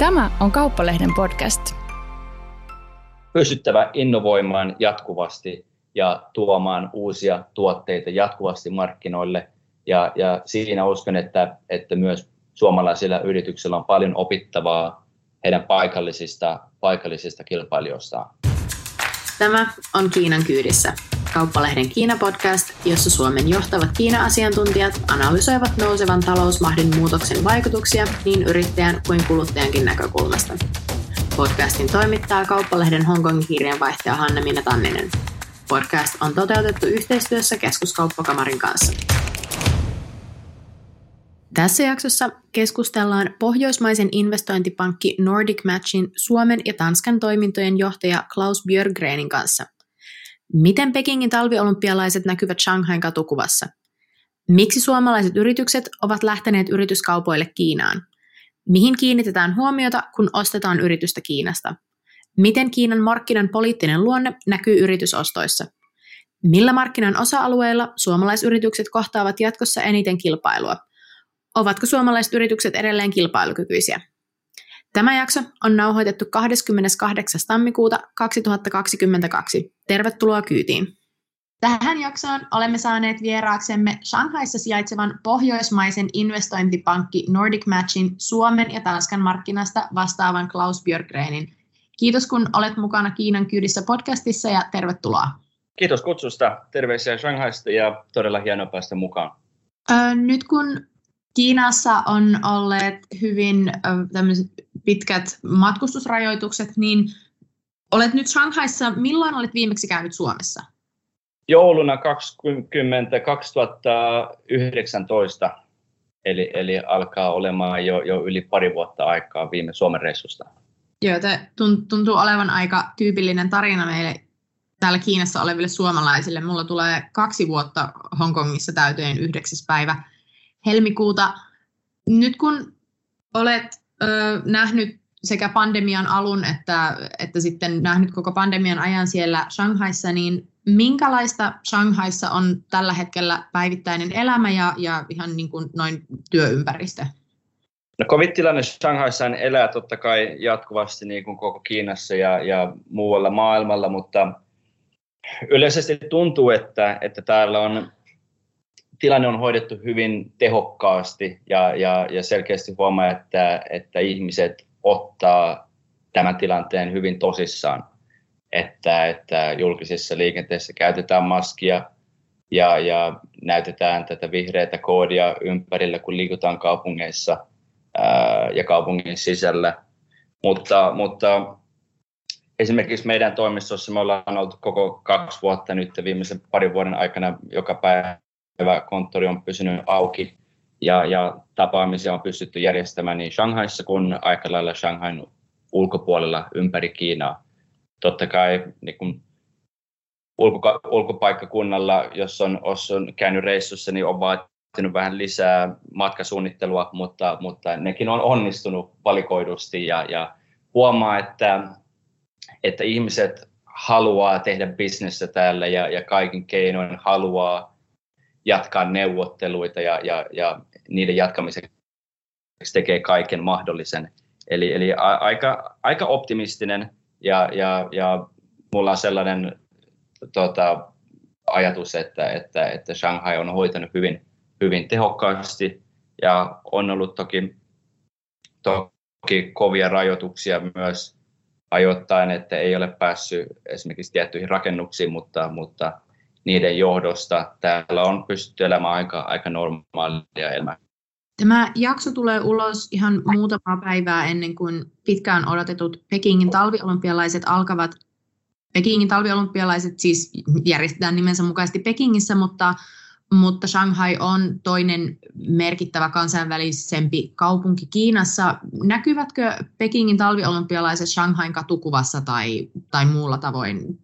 Tämä on Kauppalehden podcast. Pystyttävä innovoimaan jatkuvasti ja tuomaan uusia tuotteita jatkuvasti markkinoille. Ja, ja siinä uskon, että, että myös suomalaisilla yrityksillä on paljon opittavaa heidän paikallisista, paikallisista kilpailijoistaan. Tämä on Kiinan kyydissä, Kauppalehden Kiina-podcast, jossa Suomen johtavat Kiina-asiantuntijat analysoivat nousevan talousmahdin muutoksen vaikutuksia niin yrittäjän kuin kuluttajankin näkökulmasta. Podcastin toimittaa Kauppalehden Hongkongin kirjanvaihtaja Hanne-Minna Tanninen. Podcast on toteutettu yhteistyössä Keskuskauppakamarin kanssa. Tässä jaksossa keskustellaan pohjoismaisen investointipankki Nordic Matchin Suomen ja Tanskan toimintojen johtaja Klaus Björgrenin kanssa – Miten Pekingin talviolympialaiset näkyvät Shanghain katukuvassa? Miksi suomalaiset yritykset ovat lähteneet yrityskaupoille Kiinaan? Mihin kiinnitetään huomiota, kun ostetaan yritystä Kiinasta? Miten Kiinan markkinan poliittinen luonne näkyy yritysostoissa? Millä markkinan osa-alueilla suomalaisyritykset kohtaavat jatkossa eniten kilpailua? Ovatko suomalaiset yritykset edelleen kilpailukykyisiä? Tämä jakso on nauhoitettu 28. tammikuuta 2022. Tervetuloa kyytiin. Tähän jaksoon olemme saaneet vieraaksemme Shanghaissa sijaitsevan pohjoismaisen investointipankki Nordic Matchin Suomen ja Tanskan markkinasta vastaavan Klaus Björkgrenin. Kiitos kun olet mukana Kiinan kyydissä podcastissa ja tervetuloa. Kiitos kutsusta. Terveisiä Shanghaista ja todella hienoa päästä mukaan. Öö, nyt kun Kiinassa on olleet hyvin pitkät matkustusrajoitukset, niin olet nyt Shanghaissa. Milloin olet viimeksi käynyt Suomessa? Jouluna 20, 2019, eli, eli alkaa olemaan jo, jo yli pari vuotta aikaa viime Suomen reissusta. Joo, tuntuu olevan aika tyypillinen tarina meille täällä Kiinassa oleville suomalaisille. Mulla tulee kaksi vuotta Hongkongissa täyteen yhdeksäs päivä helmikuuta. Nyt kun olet ö, nähnyt sekä pandemian alun että, että sitten nähnyt koko pandemian ajan siellä Shanghaissa, niin minkälaista Shanghaissa on tällä hetkellä päivittäinen elämä ja, ja ihan niin kuin noin työympäristö? No covid-tilanne Shanghaissa elää totta kai jatkuvasti niin kuin koko Kiinassa ja, ja muualla maailmalla, mutta yleisesti tuntuu, että, että täällä on tilanne on hoidettu hyvin tehokkaasti ja, ja, ja selkeästi huomaa, että, että ihmiset ottaa tämän tilanteen hyvin tosissaan, että, että julkisessa liikenteessä käytetään maskia ja, ja näytetään tätä vihreätä koodia ympärillä, kun liikutaan kaupungeissa ää, ja kaupungin sisällä. Mutta, mutta esimerkiksi meidän toimistossa me ollaan oltu koko kaksi vuotta nyt viimeisen parin vuoden aikana joka päivä konttori on pysynyt auki ja, ja tapaamisia on pystytty järjestämään niin Shanghaissa kuin aika lailla Shanghain ulkopuolella ympäri Kiinaa. Totta kai niin kun ulko, ulkopaikkakunnalla, jos on, jos on käynyt reissussa, niin on vaatinut vähän lisää matkasuunnittelua, mutta, mutta nekin on onnistunut valikoidusti ja, ja huomaa, että, että ihmiset haluaa tehdä bisnessä täällä ja, ja kaikin keinoin haluaa jatkaa neuvotteluita ja, ja, ja niiden jatkamiseksi tekee kaiken mahdollisen. Eli, eli a, aika, aika optimistinen ja, ja, ja mulla on sellainen tota, ajatus, että, että, että Shanghai on hoitanut hyvin, hyvin tehokkaasti ja on ollut toki, toki kovia rajoituksia myös ajoittain, että ei ole päässyt esimerkiksi tiettyihin rakennuksiin, mutta, mutta niiden johdosta täällä on pystytty elämään aika, aika normaalia elämää. Tämä jakso tulee ulos ihan muutama päivää ennen kuin pitkään odotetut Pekingin talviolympialaiset alkavat. Pekingin talviolympialaiset siis järjestetään nimensä mukaisesti Pekingissä, mutta, mutta Shanghai on toinen merkittävä kansainvälisempi kaupunki Kiinassa. Näkyvätkö Pekingin talviolympialaiset Shanghain katukuvassa tai, tai muulla tavoin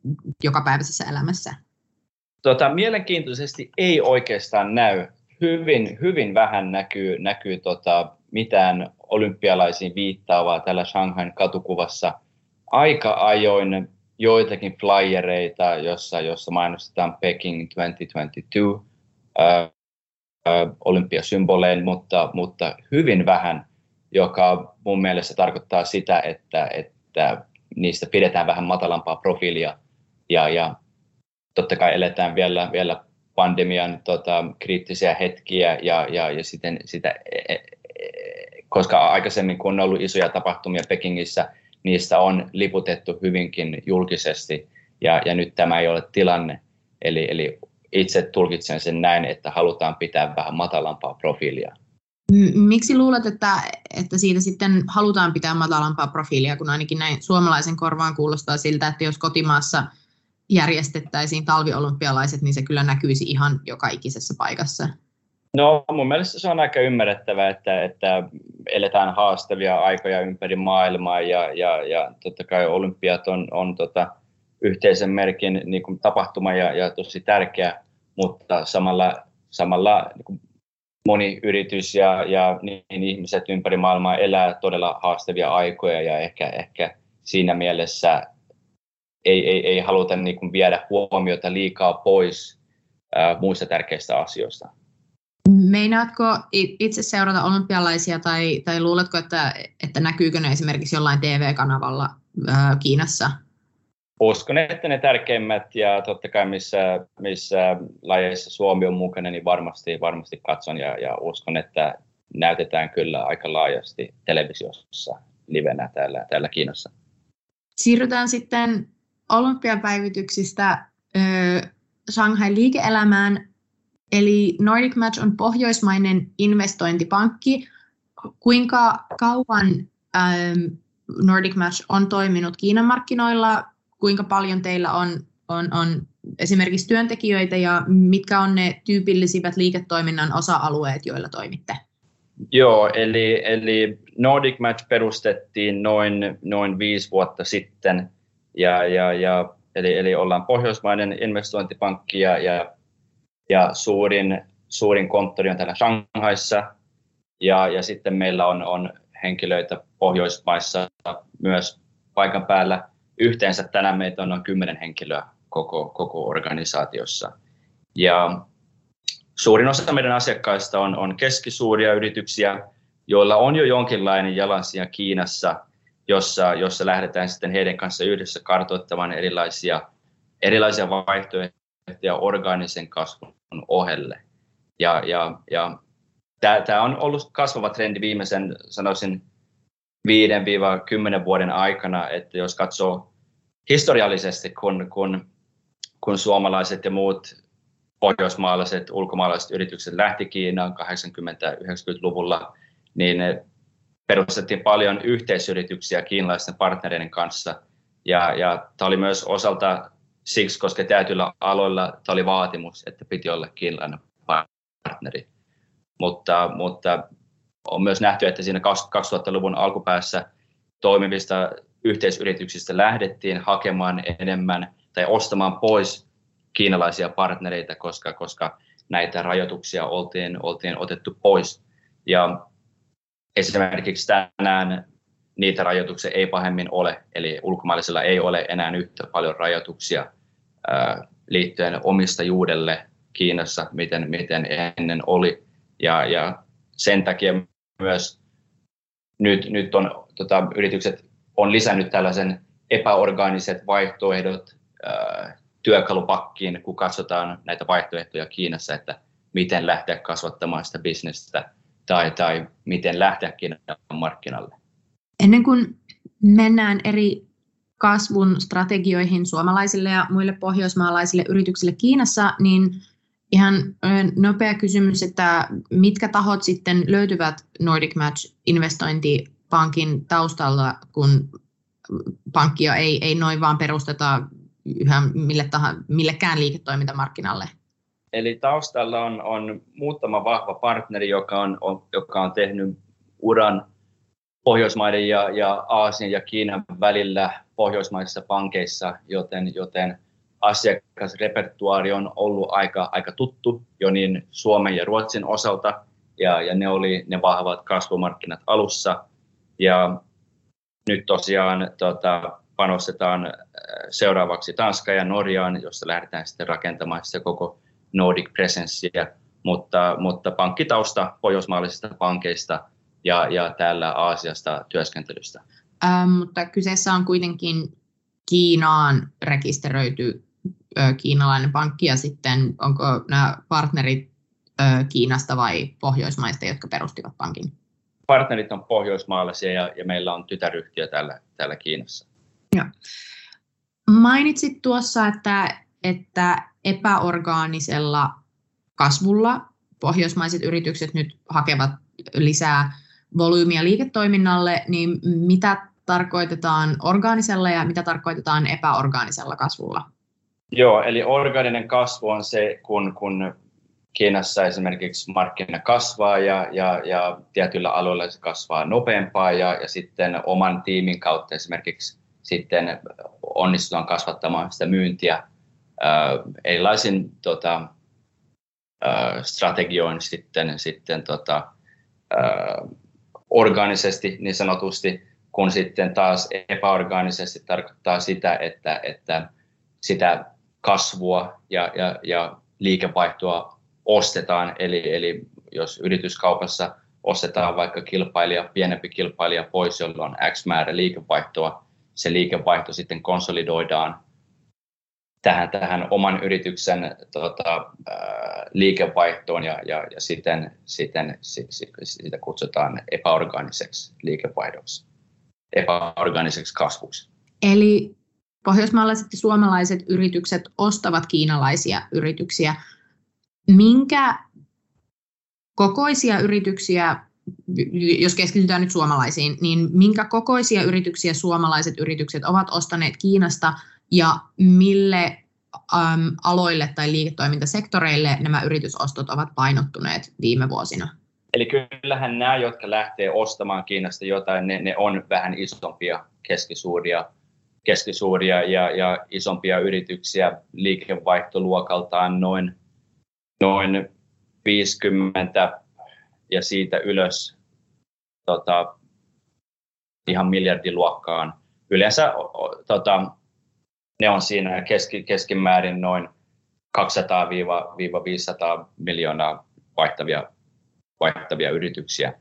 jokapäiväisessä elämässä? Tota, mielenkiintoisesti ei oikeastaan näy. Hyvin, hyvin vähän näkyy, näkyy tota, mitään olympialaisiin viittaavaa tällä Shanghain katukuvassa. Aika ajoin joitakin flyereita, jossa, jossa mainostetaan Peking 2022 ää, ää, mutta, mutta hyvin vähän joka mun mielestä tarkoittaa sitä, että, että niistä pidetään vähän matalampaa profiilia ja, ja totta kai eletään vielä, vielä pandemian tota, kriittisiä hetkiä ja, ja, ja sitten sitä, e, e, koska aikaisemmin kun on ollut isoja tapahtumia Pekingissä, niistä on liputettu hyvinkin julkisesti ja, ja nyt tämä ei ole tilanne. Eli, eli itse tulkitsen sen näin, että halutaan pitää vähän matalampaa profiilia. Miksi luulet, että, että siitä sitten halutaan pitää matalampaa profiilia, kun ainakin näin suomalaisen korvaan kuulostaa siltä, että jos kotimaassa järjestettäisiin talviolympialaiset, niin se kyllä näkyisi ihan joka ikisessä paikassa? No mun mielestä se on aika ymmärrettävää, että, että eletään haastavia aikoja ympäri maailmaa ja, ja, ja totta kai olympiat on, on tota, yhteisen merkin niin kuin tapahtuma ja, ja tosi tärkeä, mutta samalla, samalla niin kuin moni yritys ja, ja niin ihmiset ympäri maailmaa elää todella haastavia aikoja ja ehkä, ehkä siinä mielessä ei, ei, ei haluta niin kuin viedä huomiota liikaa pois ää, muista tärkeistä asioista. Meinaatko itse seurata olympialaisia tai, tai luuletko, että, että näkyykö ne esimerkiksi jollain TV-kanavalla ää, Kiinassa? Uskon, että ne tärkeimmät ja totta kai missä, missä lajeissa Suomi on mukana, niin varmasti, varmasti katson ja, ja uskon, että näytetään kyllä aika laajasti televisiossa livenä täällä, täällä Kiinassa. Siirrytään sitten olympiapäivityksistä Shanghai liike-elämään. Eli Nordic Match on pohjoismainen investointipankki. Kuinka kauan Nordic Match on toiminut Kiinan markkinoilla? Kuinka paljon teillä on, on, on esimerkiksi työntekijöitä ja mitkä on ne tyypillisimmät liiketoiminnan osa-alueet, joilla toimitte? Joo, eli, eli Nordic Match perustettiin noin, noin viisi vuotta sitten ja, ja, ja eli, eli ollaan pohjoismainen investointipankki ja, ja, ja suurin, suurin konttori on täällä Shanghaissa ja, ja sitten meillä on, on henkilöitä Pohjoismaissa myös paikan päällä. Yhteensä tänään meitä on noin kymmenen henkilöä koko, koko organisaatiossa. Ja suurin osa meidän asiakkaista on, on keskisuuria yrityksiä, joilla on jo jonkinlainen jalansija Kiinassa – jossa, jossa lähdetään sitten heidän kanssa yhdessä kartoittamaan erilaisia, erilaisia vaihtoehtoja orgaanisen kasvun ohelle. Ja, ja, ja tämä on ollut kasvava trendi viimeisen, sanoisin, 5-10 vuoden aikana, että jos katsoo historiallisesti, kun, kun, kun suomalaiset ja muut pohjoismaalaiset, ulkomaalaiset yritykset lähti Kiinaan 80-90-luvulla, niin perustettiin paljon yhteisyrityksiä kiinalaisten partnereiden kanssa. Ja, ja tämä oli myös osalta siksi, koska tietyillä aloilla tämä oli vaatimus, että piti olla kiinalainen partneri. Mutta, mutta on myös nähty, että siinä 2000-luvun alkupäässä toimivista yhteisyrityksistä lähdettiin hakemaan enemmän tai ostamaan pois kiinalaisia partnereita, koska, koska näitä rajoituksia oltiin, oltiin otettu pois. Ja esimerkiksi tänään niitä rajoituksia ei pahemmin ole, eli ulkomaalaisilla ei ole enää yhtä paljon rajoituksia liittyen omistajuudelle Kiinassa, miten, miten ennen oli. Ja, ja sen takia myös nyt, nyt on, tota, yritykset on lisännyt tällaisen epäorgaaniset vaihtoehdot ää, työkalupakkiin, kun katsotaan näitä vaihtoehtoja Kiinassa, että miten lähteä kasvattamaan sitä bisnestä tai, tai miten lähteäkin markkinalle. Ennen kuin mennään eri kasvun strategioihin suomalaisille ja muille pohjoismaalaisille yrityksille Kiinassa, niin ihan nopea kysymys, että mitkä tahot sitten löytyvät Nordic Match investointipankin taustalla, kun pankkia ei, ei noin vaan perusteta yhä mille tahansa, millekään liiketoimintamarkkinalle? Eli taustalla on, on muutama vahva partneri, joka on, on, joka on tehnyt uran Pohjoismaiden ja, ja Aasian ja Kiinan välillä pohjoismaisissa pankeissa, joten, joten asiakasrepertuaari on ollut aika, aika tuttu jo niin Suomen ja Ruotsin osalta, ja, ja ne oli ne vahvat kasvumarkkinat alussa. Ja nyt tosiaan tota, panostetaan äh, seuraavaksi Tanska ja Norjaan, josta lähdetään sitten rakentamaan sitä koko Nordic presenssiä, mutta, mutta pankkitausta pohjoismaalaisista pankeista ja, ja täällä Aasiasta työskentelystä. Ähm, mutta kyseessä on kuitenkin Kiinaan rekisteröity ö, kiinalainen pankki ja sitten onko nämä partnerit ö, Kiinasta vai Pohjoismaista, jotka perustivat pankin? Partnerit on pohjoismaalaisia ja, ja meillä on tytäryhtiö täällä, täällä Kiinassa. Joo. Mainitsit tuossa, että, että epäorgaanisella kasvulla pohjoismaiset yritykset nyt hakevat lisää volyymiä liiketoiminnalle, niin mitä tarkoitetaan orgaanisella ja mitä tarkoitetaan epäorgaanisella kasvulla? Joo, eli orgaaninen kasvu on se, kun, kun Kiinassa esimerkiksi markkina kasvaa ja, ja, ja tietyillä aloilla se kasvaa nopeampaa ja, ja sitten oman tiimin kautta esimerkiksi sitten onnistutaan kasvattamaan sitä myyntiä erilaisin tota, strategioin sitten, sitten tota, organisesti niin sanotusti, kun sitten taas epäorgaanisesti tarkoittaa sitä, että, että sitä kasvua ja, ja, ja liikevaihtoa ostetaan, eli, eli jos yrityskaupassa ostetaan vaikka kilpailija, pienempi kilpailija pois, jolla on X määrä liikevaihtoa, se liikevaihto sitten konsolidoidaan tähän, tähän oman yrityksen tota, liikevaihtoon ja, ja, ja siten, siten sitä kutsutaan epäorganiseksi liikevaihdoksi, epäorganiseksi kasvuksi. Eli pohjoismaalaiset ja suomalaiset yritykset ostavat kiinalaisia yrityksiä. Minkä kokoisia yrityksiä, jos keskitytään nyt suomalaisiin, niin minkä kokoisia yrityksiä suomalaiset yritykset ovat ostaneet Kiinasta ja mille äm, aloille tai liiketoimintasektoreille nämä yritysostot ovat painottuneet viime vuosina? Eli kyllähän nämä, jotka lähtee ostamaan Kiinasta jotain, ne, ne on vähän isompia, keskisuuria, keskisuuria ja, ja isompia yrityksiä liikevaihtoluokaltaan noin, noin 50 ja siitä ylös tota, ihan miljardiluokkaan. Yleensä tota, ne on siinä keski, keskimäärin noin 200-500 miljoonaa vaihtavia, vaihtavia yrityksiä.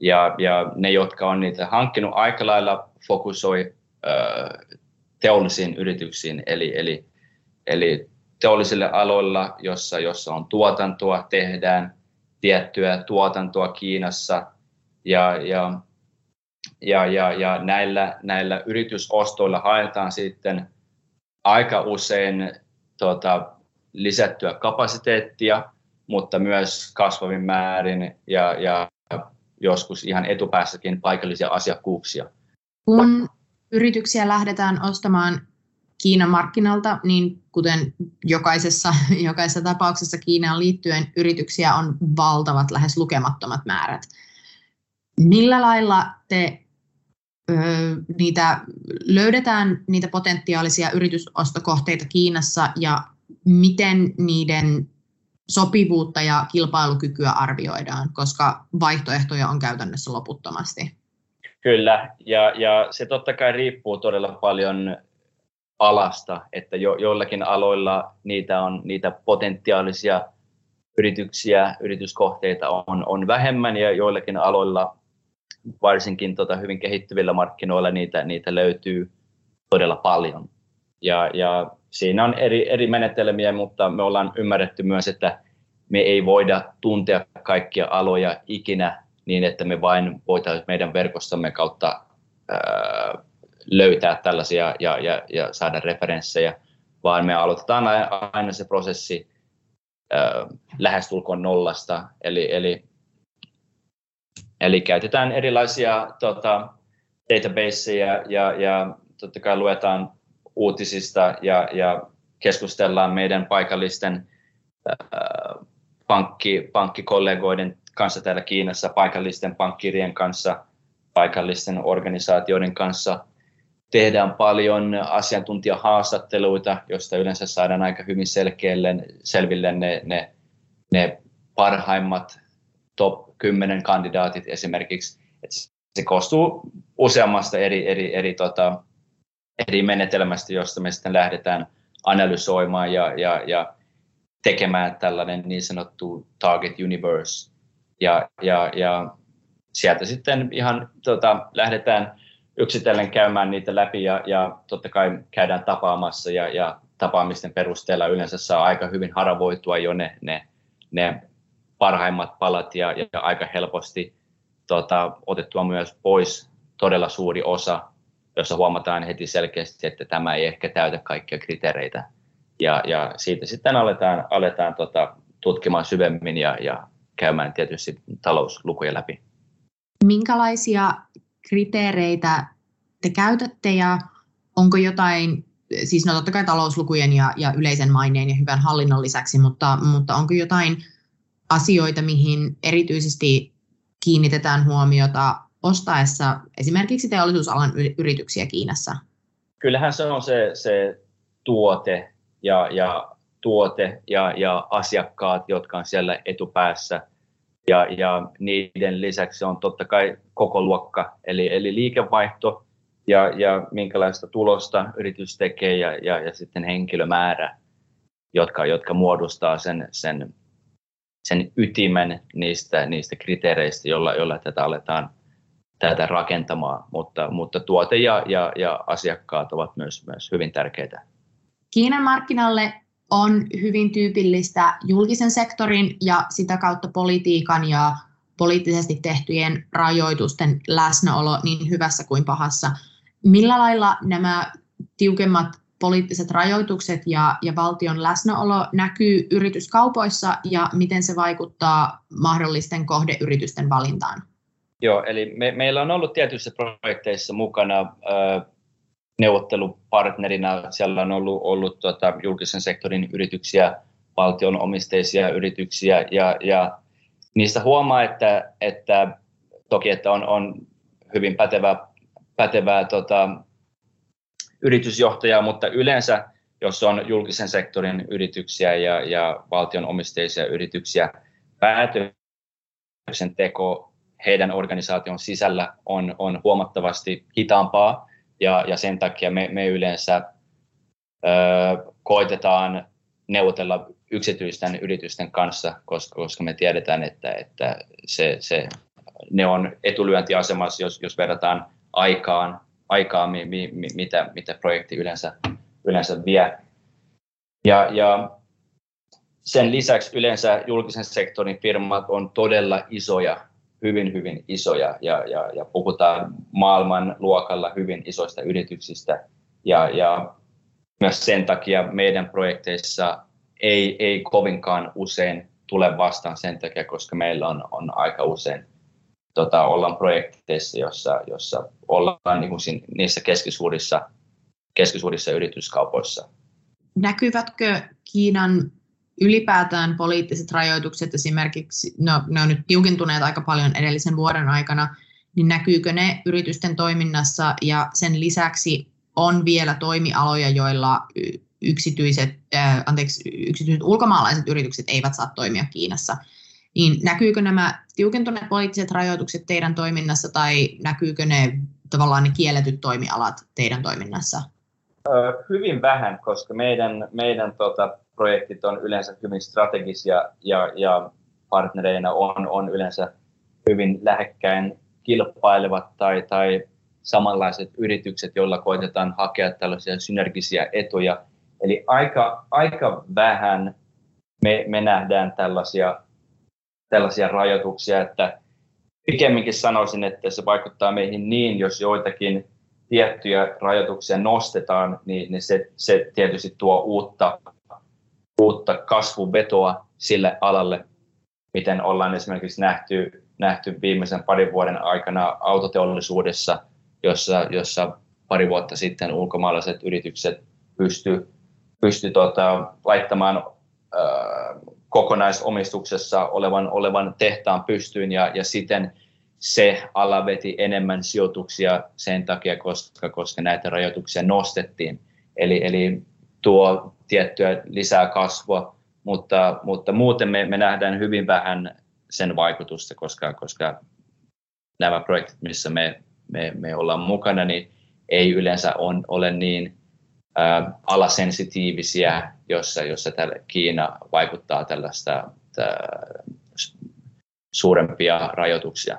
Ja, ja ne, jotka on niitä hankkinut aika lailla, fokusoi ö, teollisiin yrityksiin, eli, eli, eli teollisille aloilla, jossa, jossa on tuotantoa, tehdään tiettyä tuotantoa Kiinassa, ja, ja, ja, ja, ja näillä, näillä yritysostoilla haetaan sitten aika usein tota, lisättyä kapasiteettia, mutta myös kasvavin määrin ja, ja joskus ihan etupäässäkin paikallisia asiakkuuksia. Kun yrityksiä lähdetään ostamaan Kiinan markkinalta, niin kuten jokaisessa, jokaisessa tapauksessa Kiinaan liittyen yrityksiä on valtavat, lähes lukemattomat määrät. Millä lailla te niitä löydetään niitä potentiaalisia yritysostokohteita Kiinassa ja miten niiden sopivuutta ja kilpailukykyä arvioidaan, koska vaihtoehtoja on käytännössä loputtomasti. Kyllä, ja, ja se totta kai riippuu todella paljon alasta, että jo, joillakin aloilla niitä on niitä potentiaalisia yrityksiä, yrityskohteita on, on vähemmän ja joillakin aloilla varsinkin tota, hyvin kehittyvillä markkinoilla niitä, niitä löytyy todella paljon. Ja, ja siinä on eri, eri menetelmiä, mutta me ollaan ymmärretty myös, että me ei voida tuntea kaikkia aloja ikinä niin, että me vain voitaisiin meidän verkostomme kautta ää, löytää tällaisia ja, ja, ja saada referenssejä, vaan me aloitetaan aina se prosessi ää, lähestulkoon nollasta. Eli, eli Eli käytetään erilaisia tota, databaseja ja, ja totta kai luetaan uutisista ja, ja keskustellaan meidän paikallisten äh, pankki, pankkikollegoiden kanssa täällä Kiinassa, paikallisten pankkirien kanssa, paikallisten organisaatioiden kanssa. Tehdään paljon asiantuntijahaastatteluita, joista yleensä saadaan aika hyvin selkeälle, selville ne, ne, ne parhaimmat top 10 kandidaatit esimerkiksi. Et se koostuu useammasta eri, eri, eri, tota, eri menetelmästä, josta me sitten lähdetään analysoimaan ja, ja, ja tekemään tällainen niin sanottu target universe. Ja, ja, ja sieltä sitten ihan tota, lähdetään yksitellen käymään niitä läpi ja, ja totta kai käydään tapaamassa ja, ja tapaamisten perusteella yleensä saa aika hyvin haravoitua jo ne, ne, ne parhaimmat palat ja, ja aika helposti tota, otettua myös pois todella suuri osa, jossa huomataan heti selkeästi, että tämä ei ehkä täytä kaikkia kriteereitä. Ja, ja siitä sitten aletaan, aletaan tota, tutkimaan syvemmin ja, ja käymään tietysti talouslukuja läpi. Minkälaisia kriteereitä te käytätte ja onko jotain, siis no totta kai talouslukujen ja, ja yleisen maineen ja hyvän hallinnon lisäksi, mutta, mutta onko jotain asioita, mihin erityisesti kiinnitetään huomiota ostaessa esimerkiksi teollisuusalan yrityksiä Kiinassa? Kyllähän se on se, se tuote ja, ja tuote ja, ja asiakkaat, jotka on siellä etupäässä. Ja, ja niiden lisäksi on totta kai koko luokka, eli, eli liikevaihto ja, ja minkälaista tulosta yritys tekee ja, ja, ja sitten henkilömäärä, jotka, jotka muodostaa sen, sen, sen ytimen niistä, niistä kriteereistä, jolla, jolla tätä aletaan tätä rakentamaan, mutta, mutta tuote ja, ja, ja asiakkaat ovat myös, myös hyvin tärkeitä. Kiinan markkinalle on hyvin tyypillistä julkisen sektorin ja sitä kautta politiikan ja poliittisesti tehtyjen rajoitusten läsnäolo niin hyvässä kuin pahassa. Millä lailla nämä tiukemmat poliittiset rajoitukset ja, ja valtion läsnäolo näkyy yrityskaupoissa ja miten se vaikuttaa mahdollisten kohdeyritysten valintaan? Joo, eli me, meillä on ollut tietyissä projekteissa mukana äh, neuvottelupartnerina. Siellä on ollut, ollut tota, julkisen sektorin yrityksiä, valtion omisteisia yrityksiä ja, ja niistä huomaa, että, että toki että on, on hyvin pätevä, pätevää tota, yritysjohtajaa, mutta yleensä jos on julkisen sektorin yrityksiä ja, ja valtion omisteisia yrityksiä, päätöksenteko heidän organisaation sisällä on, on huomattavasti hitaampaa ja, ja sen takia me, me yleensä ö, koitetaan neuvotella yksityisten yritysten kanssa, koska, koska me tiedetään, että, että se, se, ne on etulyöntiasemassa, jos, jos verrataan aikaan, aikaa mi, mi, mi, mitä, mitä projekti yleensä, yleensä vie. Ja, ja sen lisäksi yleensä julkisen sektorin firmat on todella isoja hyvin, hyvin isoja ja, ja, ja puhutaan maailman luokalla hyvin isoista yrityksistä. Ja, ja myös sen takia meidän projekteissa ei, ei kovinkaan usein tule vastaan sen takia, koska meillä on, on aika usein tota, ollaan projekteissa, jossa, jossa ollaan niin kuin niissä keskisuurissa, keskisuurissa yrityskaupoissa. Näkyvätkö Kiinan ylipäätään poliittiset rajoitukset esimerkiksi, no, ne on nyt tiukentuneet aika paljon edellisen vuoden aikana, niin näkyykö ne yritysten toiminnassa ja sen lisäksi on vielä toimialoja, joilla yksityiset, äh, anteeksi, yksityiset ulkomaalaiset yritykset eivät saa toimia Kiinassa. Niin näkyykö nämä tiukentuneet poliittiset rajoitukset teidän toiminnassa tai näkyykö ne tavallaan ne kielletyt toimialat teidän toiminnassa? Hyvin vähän, koska meidän, meidän tota, projektit on yleensä hyvin strategisia ja, ja partnereina on, on yleensä hyvin lähekkäin kilpailevat tai, tai samanlaiset yritykset, joilla koitetaan hakea tällaisia synergisiä etuja. Eli aika, aika vähän me, me nähdään tällaisia, tällaisia rajoituksia, että pikemminkin sanoisin, että se vaikuttaa meihin niin, jos joitakin tiettyjä rajoituksia nostetaan, niin, niin se, se tietysti tuo uutta uutta kasvuvetoa sille alalle, miten ollaan esimerkiksi nähty, nähty viimeisen parin vuoden aikana autoteollisuudessa, jossa, jossa pari vuotta sitten ulkomaalaiset yritykset pysty, pysty tota, laittamaan kokonaisomistuksessa olevan, olevan tehtaan pystyyn ja, ja siten se ala veti enemmän sijoituksia sen takia, koska, koska näitä rajoituksia nostettiin. Eli, eli tuo tiettyä lisää kasvua, mutta, mutta muuten me, me nähdään hyvin vähän sen vaikutusta, koska, koska nämä projektit, missä me, me, me ollaan mukana, niin ei yleensä on, ole niin alasensitiivisiä, jossa, jossa Kiina vaikuttaa tällaista tä, suurempia rajoituksia.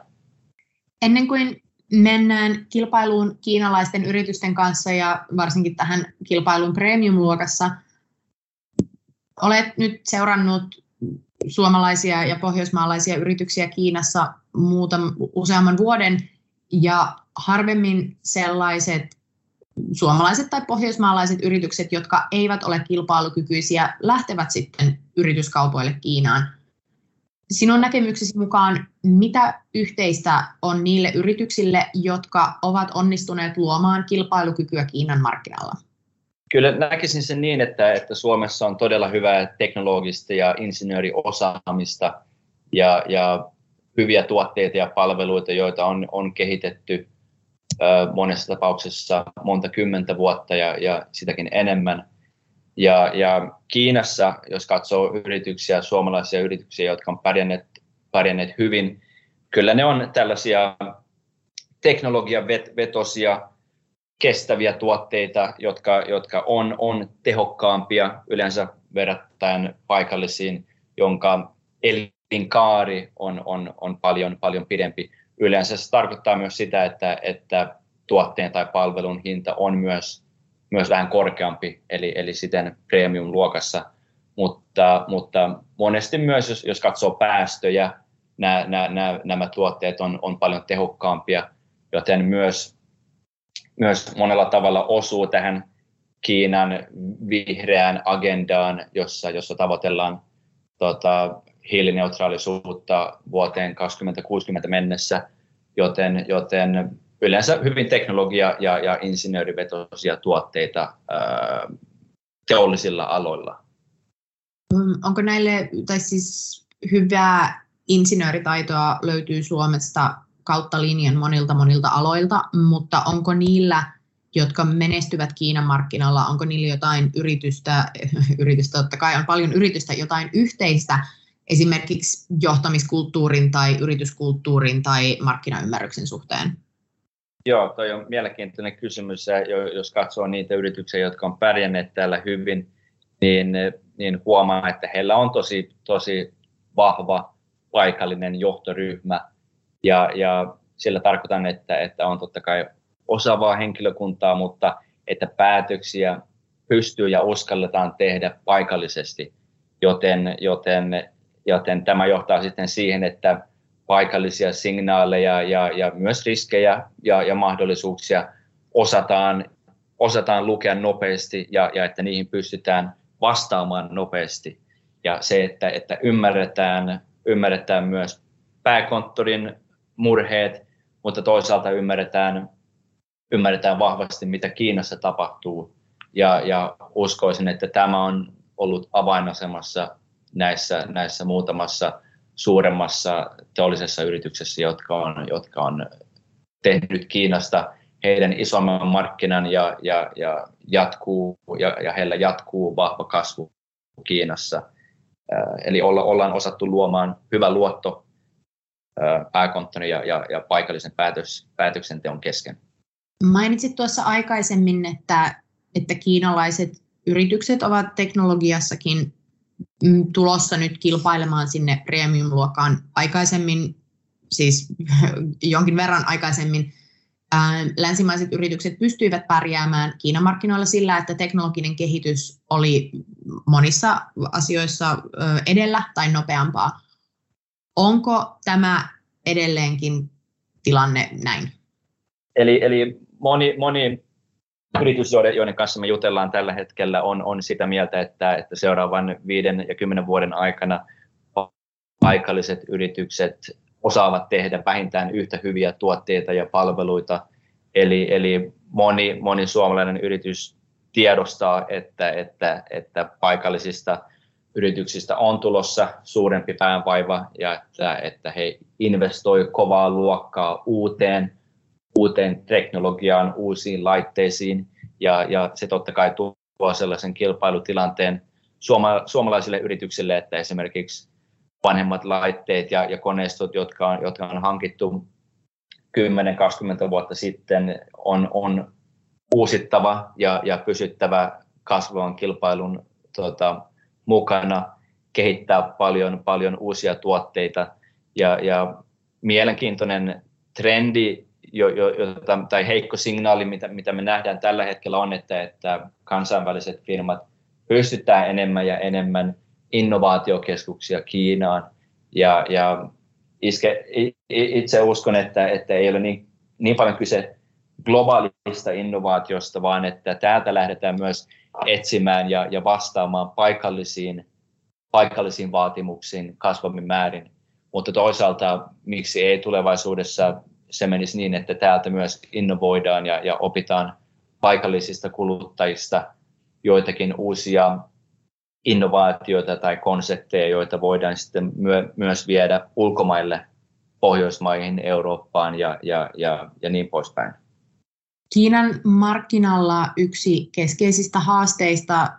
Ennen kuin mennään kilpailuun kiinalaisten yritysten kanssa ja varsinkin tähän kilpailuun premium-luokassa, olet nyt seurannut suomalaisia ja pohjoismaalaisia yrityksiä Kiinassa muutam, useamman vuoden ja harvemmin sellaiset suomalaiset tai pohjoismaalaiset yritykset, jotka eivät ole kilpailukykyisiä, lähtevät sitten yrityskaupoille Kiinaan. Sinun näkemyksesi mukaan, mitä yhteistä on niille yrityksille, jotka ovat onnistuneet luomaan kilpailukykyä Kiinan markkinalla? Kyllä näkisin sen niin, että, että Suomessa on todella hyvää teknologista ja insinööriosaamista ja, ja hyviä tuotteita ja palveluita, joita on, on kehitetty monessa tapauksessa monta kymmentä vuotta ja, ja sitäkin enemmän. Ja, ja Kiinassa, jos katsoo yrityksiä, suomalaisia yrityksiä, jotka on pärjänneet, pärjänneet hyvin, kyllä ne on tällaisia teknologiavetosia, kestäviä tuotteita, jotka, jotka on, on tehokkaampia yleensä verrattain paikallisiin, jonka elinkaari on, on, on paljon, paljon pidempi. Yleensä se tarkoittaa myös sitä, että, että tuotteen tai palvelun hinta on myös, myös vähän korkeampi, eli, eli siten premium-luokassa. Mutta, mutta monesti myös, jos, jos katsoo päästöjä, nämä, nämä, nämä tuotteet on, on paljon tehokkaampia, joten myös, myös monella tavalla osuu tähän Kiinan vihreään agendaan, jossa, jossa tavoitellaan tota, hiilineutraalisuutta vuoteen 2060 mennessä, joten, joten yleensä hyvin teknologia- ja, ja insinöörivetoisia tuotteita ää, teollisilla aloilla. Mm, onko näille, tai siis hyvää insinööritaitoa löytyy Suomesta kautta linjan monilta monilta aloilta, mutta onko niillä, jotka menestyvät Kiinan markkinoilla, onko niillä jotain yritystä, yritystä totta kai on paljon yritystä, jotain yhteistä esimerkiksi johtamiskulttuurin tai yrityskulttuurin tai markkinaymmärryksen suhteen? Joo, toi on mielenkiintoinen kysymys. Jos katsoo niitä yrityksiä, jotka on pärjänneet täällä hyvin, niin, niin huomaa, että heillä on tosi, tosi vahva paikallinen johtoryhmä. Ja, ja sillä tarkoitan, että, että on totta kai osaavaa henkilökuntaa, mutta että päätöksiä pystyy ja uskalletaan tehdä paikallisesti. Joten, joten, joten tämä johtaa sitten siihen, että paikallisia signaaleja ja, ja myös riskejä ja, ja mahdollisuuksia osataan, osataan lukea nopeasti ja, ja että niihin pystytään vastaamaan nopeasti. Ja se, että, että ymmärretään, ymmärretään myös pääkonttorin murheet, mutta toisaalta ymmärretään, ymmärretään vahvasti, mitä Kiinassa tapahtuu. Ja, ja uskoisin, että tämä on ollut avainasemassa näissä, näissä muutamassa suuremmassa teollisessa yrityksessä, jotka on, jotka on tehnyt Kiinasta heidän isomman markkinan ja, ja, ja, jatkuu, ja, ja heillä jatkuu vahva kasvu Kiinassa. Eli olla, ollaan osattu luomaan hyvä luotto pääkonttorin ja, ja, ja paikallisen päätös, päätöksenteon kesken. Mainitsit tuossa aikaisemmin, että, että kiinalaiset yritykset ovat teknologiassakin tulossa nyt kilpailemaan sinne premium-luokkaan aikaisemmin, siis jonkin verran aikaisemmin, länsimaiset yritykset pystyivät pärjäämään Kiinan markkinoilla sillä, että teknologinen kehitys oli monissa asioissa edellä tai nopeampaa. Onko tämä edelleenkin tilanne näin? Eli, eli moni, moni yritys, joiden kanssa me jutellaan tällä hetkellä, on, on sitä mieltä, että, että seuraavan viiden ja kymmenen vuoden aikana paikalliset yritykset osaavat tehdä vähintään yhtä hyviä tuotteita ja palveluita. Eli, eli moni, moni suomalainen yritys tiedostaa, että, että, että paikallisista yrityksistä on tulossa suurempi päänvaiva ja että, että he investoi kovaa luokkaa uuteen uuteen teknologiaan, uusiin laitteisiin. Ja, ja se totta kai tuo sellaisen kilpailutilanteen suoma, suomalaisille yrityksille, että esimerkiksi vanhemmat laitteet ja, ja koneistot, jotka on, jotka on hankittu 10-20 vuotta sitten, on, on uusittava ja, ja pysyttävä kasvavan kilpailun tota, mukana, kehittää paljon, paljon uusia tuotteita. Ja, ja mielenkiintoinen trendi jo, jo, jota, tai heikko signaali, mitä, mitä me nähdään tällä hetkellä on, että, että kansainväliset firmat pystytään enemmän ja enemmän innovaatiokeskuksia Kiinaan. Ja, ja iske, itse uskon, että, että ei ole niin, niin paljon kyse globaalista innovaatiosta, vaan että täältä lähdetään myös etsimään ja, ja vastaamaan paikallisiin, paikallisiin vaatimuksiin kasvavin määrin. Mutta toisaalta miksi ei tulevaisuudessa se menisi niin, että täältä myös innovoidaan ja, ja opitaan paikallisista kuluttajista joitakin uusia innovaatioita tai konsepteja, joita voidaan sitten myö, myös viedä ulkomaille, Pohjoismaihin, Eurooppaan ja, ja, ja, ja niin poispäin. Kiinan markkinalla yksi keskeisistä haasteista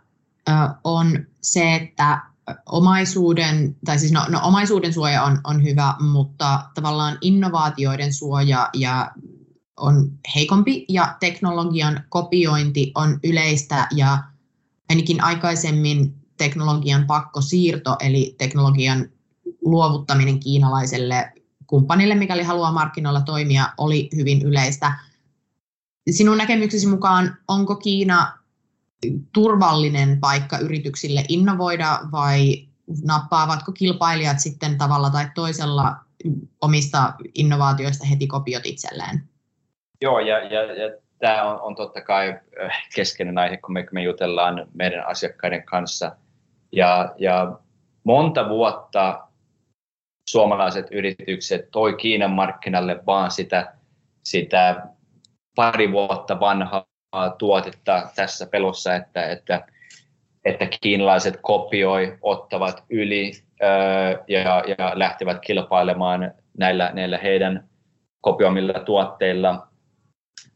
on se, että omaisuuden, tai siis no, no omaisuuden suoja on, on hyvä, mutta tavallaan innovaatioiden suoja ja on heikompi ja teknologian kopiointi on yleistä ja ainakin aikaisemmin teknologian pakkosiirto eli teknologian luovuttaminen kiinalaiselle kumppanille, mikäli haluaa markkinoilla toimia, oli hyvin yleistä. Sinun näkemyksesi mukaan, onko Kiina turvallinen paikka yrityksille innovoida vai nappaavatko kilpailijat sitten tavalla tai toisella omista innovaatioista heti kopiot itselleen? Joo, ja, ja, ja tämä on, on totta kai äh, keskeinen aihe, kun me, me jutellaan meidän asiakkaiden kanssa. Ja, ja monta vuotta suomalaiset yritykset toi Kiinan markkinalle vaan sitä, sitä pari vuotta vanhaa tuotetta tässä pelossa, että, että, että kiinalaiset kopioi, ottavat yli ja, ja lähtevät kilpailemaan näillä, näillä heidän kopioimilla tuotteilla.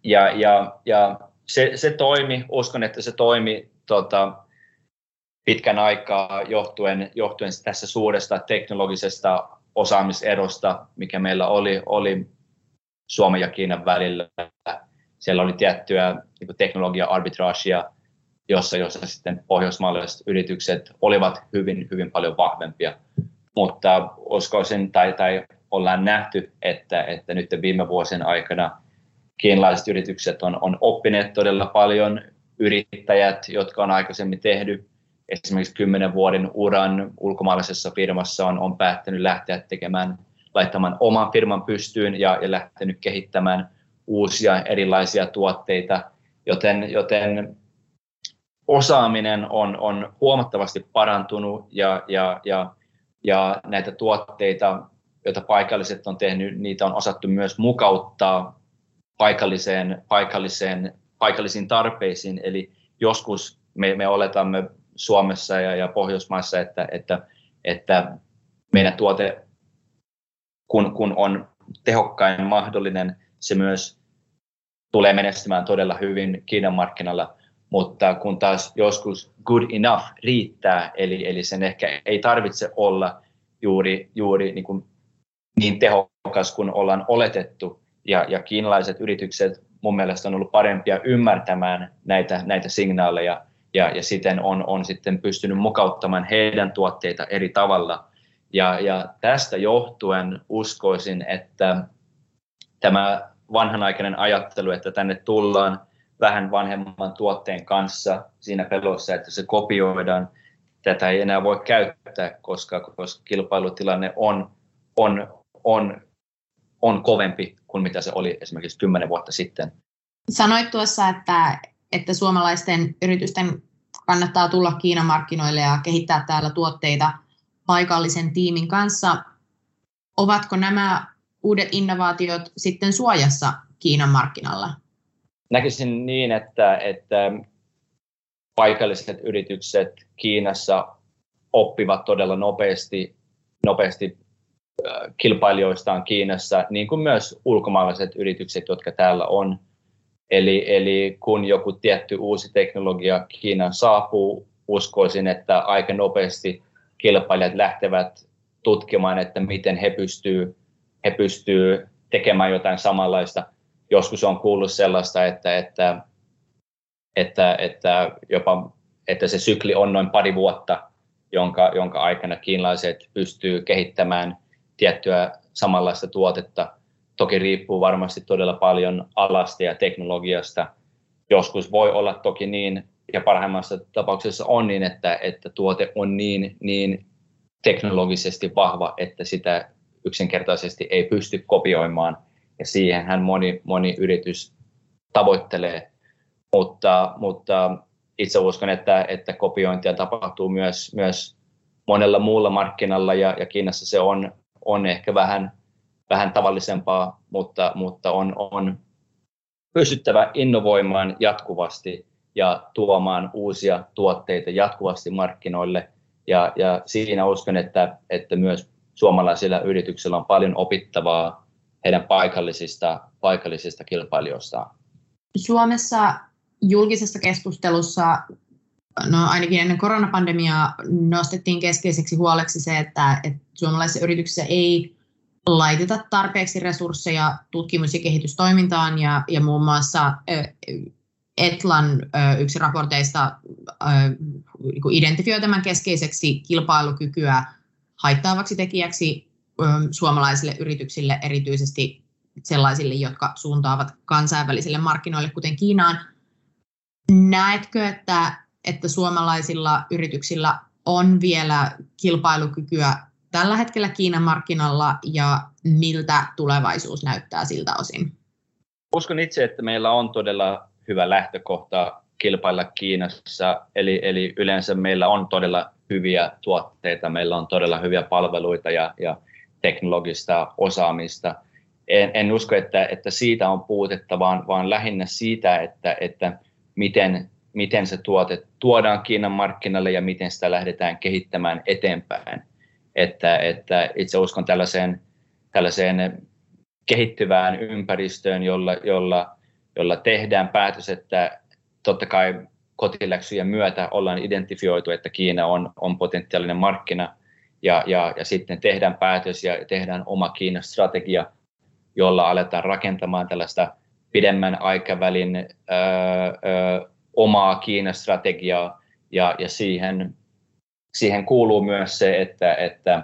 Ja, ja, ja se, se toimi, uskon, että se toimi tota, pitkän aikaa johtuen, johtuen tässä suuresta teknologisesta osaamiserosta, mikä meillä oli, oli Suomen ja Kiinan välillä siellä oli tiettyä niin teknologia-arbitragea, jossa, jossa sitten pohjoismaalaiset yritykset olivat hyvin, hyvin paljon vahvempia. Mutta uskoisin tai, tai ollaan nähty, että, että nyt viime vuosien aikana kiinalaiset yritykset on, on oppineet todella paljon. Yrittäjät, jotka on aikaisemmin tehnyt esimerkiksi kymmenen vuoden uran ulkomaalaisessa firmassa, on, on päättänyt lähteä tekemään, laittamaan oman firman pystyyn ja, ja lähtenyt kehittämään uusia erilaisia tuotteita, joten, joten osaaminen on, on huomattavasti parantunut ja, ja, ja, ja näitä tuotteita, joita paikalliset on tehnyt, niitä on osattu myös mukauttaa paikalliseen, paikalliseen, paikallisiin tarpeisiin. Eli joskus me, me oletamme Suomessa ja, ja Pohjoismaissa, että, että, että meidän tuote, kun, kun on tehokkain mahdollinen, se myös tulee menestymään todella hyvin Kiinan markkinalla, mutta kun taas joskus good enough riittää, eli, eli sen ehkä ei tarvitse olla juuri, juuri niin, kuin niin tehokas kuin ollaan oletettu, ja, ja kiinalaiset yritykset mun mielestä on ollut parempia ymmärtämään näitä, näitä signaaleja, ja, ja siten on, on sitten pystynyt mukauttamaan heidän tuotteita eri tavalla. Ja, ja tästä johtuen uskoisin, että tämä vanhanaikainen ajattelu, että tänne tullaan vähän vanhemman tuotteen kanssa siinä pelossa, että se kopioidaan. Tätä ei enää voi käyttää, koska, koska kilpailutilanne on, on, on, on kovempi kuin mitä se oli esimerkiksi kymmenen vuotta sitten. Sanoit tuossa, että, että suomalaisten yritysten kannattaa tulla Kiinan markkinoille ja kehittää täällä tuotteita paikallisen tiimin kanssa. Ovatko nämä uudet innovaatiot sitten suojassa Kiinan markkinalla? Näkisin niin, että, että paikalliset yritykset Kiinassa oppivat todella nopeasti, nopeasti kilpailijoistaan Kiinassa, niin kuin myös ulkomaalaiset yritykset, jotka täällä on. Eli, eli kun joku tietty uusi teknologia Kiinan saapuu, uskoisin, että aika nopeasti kilpailijat lähtevät tutkimaan, että miten he pystyvät he pystyvät tekemään jotain samanlaista. Joskus on kuullut sellaista, että, että, että, että, jopa, että se sykli on noin pari vuotta, jonka, jonka aikana kiinalaiset pystyy kehittämään tiettyä samanlaista tuotetta. toki riippuu varmasti todella paljon alasta ja teknologiasta. Joskus voi olla toki niin, ja parhaimmassa tapauksessa on niin, että, että tuote on niin, niin teknologisesti vahva, että sitä yksinkertaisesti ei pysty kopioimaan, ja siihenhän moni, moni yritys tavoittelee. Mutta, mutta itse uskon, että, että kopiointia tapahtuu myös, myös monella muulla markkinalla, ja, ja Kiinassa se on, on ehkä vähän, vähän tavallisempaa, mutta, mutta on, on pystyttävä innovoimaan jatkuvasti ja tuomaan uusia tuotteita jatkuvasti markkinoille. Ja, ja siinä uskon, että, että myös suomalaisilla yrityksillä on paljon opittavaa heidän paikallisista, paikallisista kilpailijoistaan. Suomessa julkisessa keskustelussa, no ainakin ennen koronapandemiaa, nostettiin keskeiseksi huoleksi se, että, että suomalaisissa yrityksissä ei laiteta tarpeeksi resursseja tutkimus- ja kehitystoimintaan ja, ja muun muassa Etlan yksi raporteista niinku identifioi tämän keskeiseksi kilpailukykyä haittaavaksi tekijäksi suomalaisille yrityksille, erityisesti sellaisille, jotka suuntaavat kansainvälisille markkinoille, kuten Kiinaan. Näetkö, että, että suomalaisilla yrityksillä on vielä kilpailukykyä tällä hetkellä Kiinan markkinalla ja miltä tulevaisuus näyttää siltä osin? Uskon itse, että meillä on todella hyvä lähtökohta kilpailla Kiinassa, eli, eli yleensä meillä on todella hyviä tuotteita, meillä on todella hyviä palveluita ja, ja teknologista osaamista. En, en usko, että, että siitä on puutetta, vaan, vaan lähinnä siitä, että, että miten, miten se tuote tuodaan Kiinan markkinalle ja miten sitä lähdetään kehittämään eteenpäin. Että, että itse uskon tällaiseen, tällaiseen kehittyvään ympäristöön, jolla, jolla jolla tehdään päätös, että totta kai kotiläksyjen myötä ollaan identifioitu, että Kiina on, on potentiaalinen markkina, ja, ja, ja sitten tehdään päätös ja tehdään oma Kiinan strategia, jolla aletaan rakentamaan tällaista pidemmän aikavälin ö, ö, omaa Kiinan strategiaa, ja, ja siihen, siihen kuuluu myös se, että, että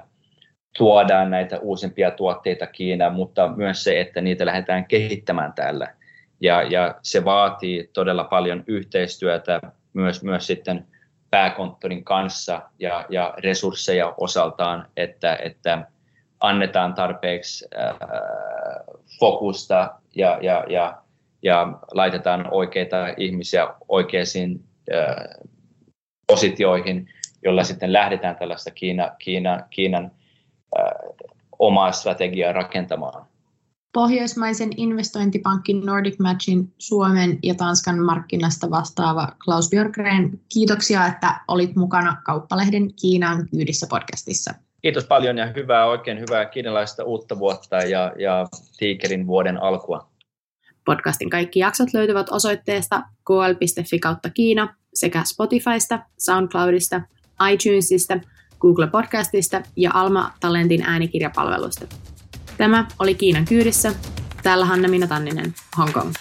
tuodaan näitä uusimpia tuotteita Kiinaan, mutta myös se, että niitä lähdetään kehittämään täällä ja, ja se vaatii todella paljon yhteistyötä myös, myös sitten pääkonttorin kanssa ja, ja resursseja osaltaan, että, että annetaan tarpeeksi äh, fokusta ja, ja, ja, ja laitetaan oikeita ihmisiä oikeisiin äh, positioihin, jolla sitten lähdetään tällaista Kiina, Kiina, Kiinan äh, omaa strategiaa rakentamaan. Pohjoismaisen investointipankin Nordic Matchin Suomen ja Tanskan markkinasta vastaava Klaus Björkgren, kiitoksia, että olit mukana Kauppalehden Kiinan kyydissä podcastissa. Kiitos paljon ja hyvää, oikein hyvää kiinalaista uutta vuotta ja, ja Tiikerin vuoden alkua. Podcastin kaikki jaksot löytyvät osoitteesta kl.fi kautta Kiina sekä Spotifysta, SoundCloudista, iTunesista, Google Podcastista ja Alma Talentin äänikirjapalvelusta. Tämä oli Kiinan kyydissä. Täällä Hanna Minna Tanninen, Hong Kong.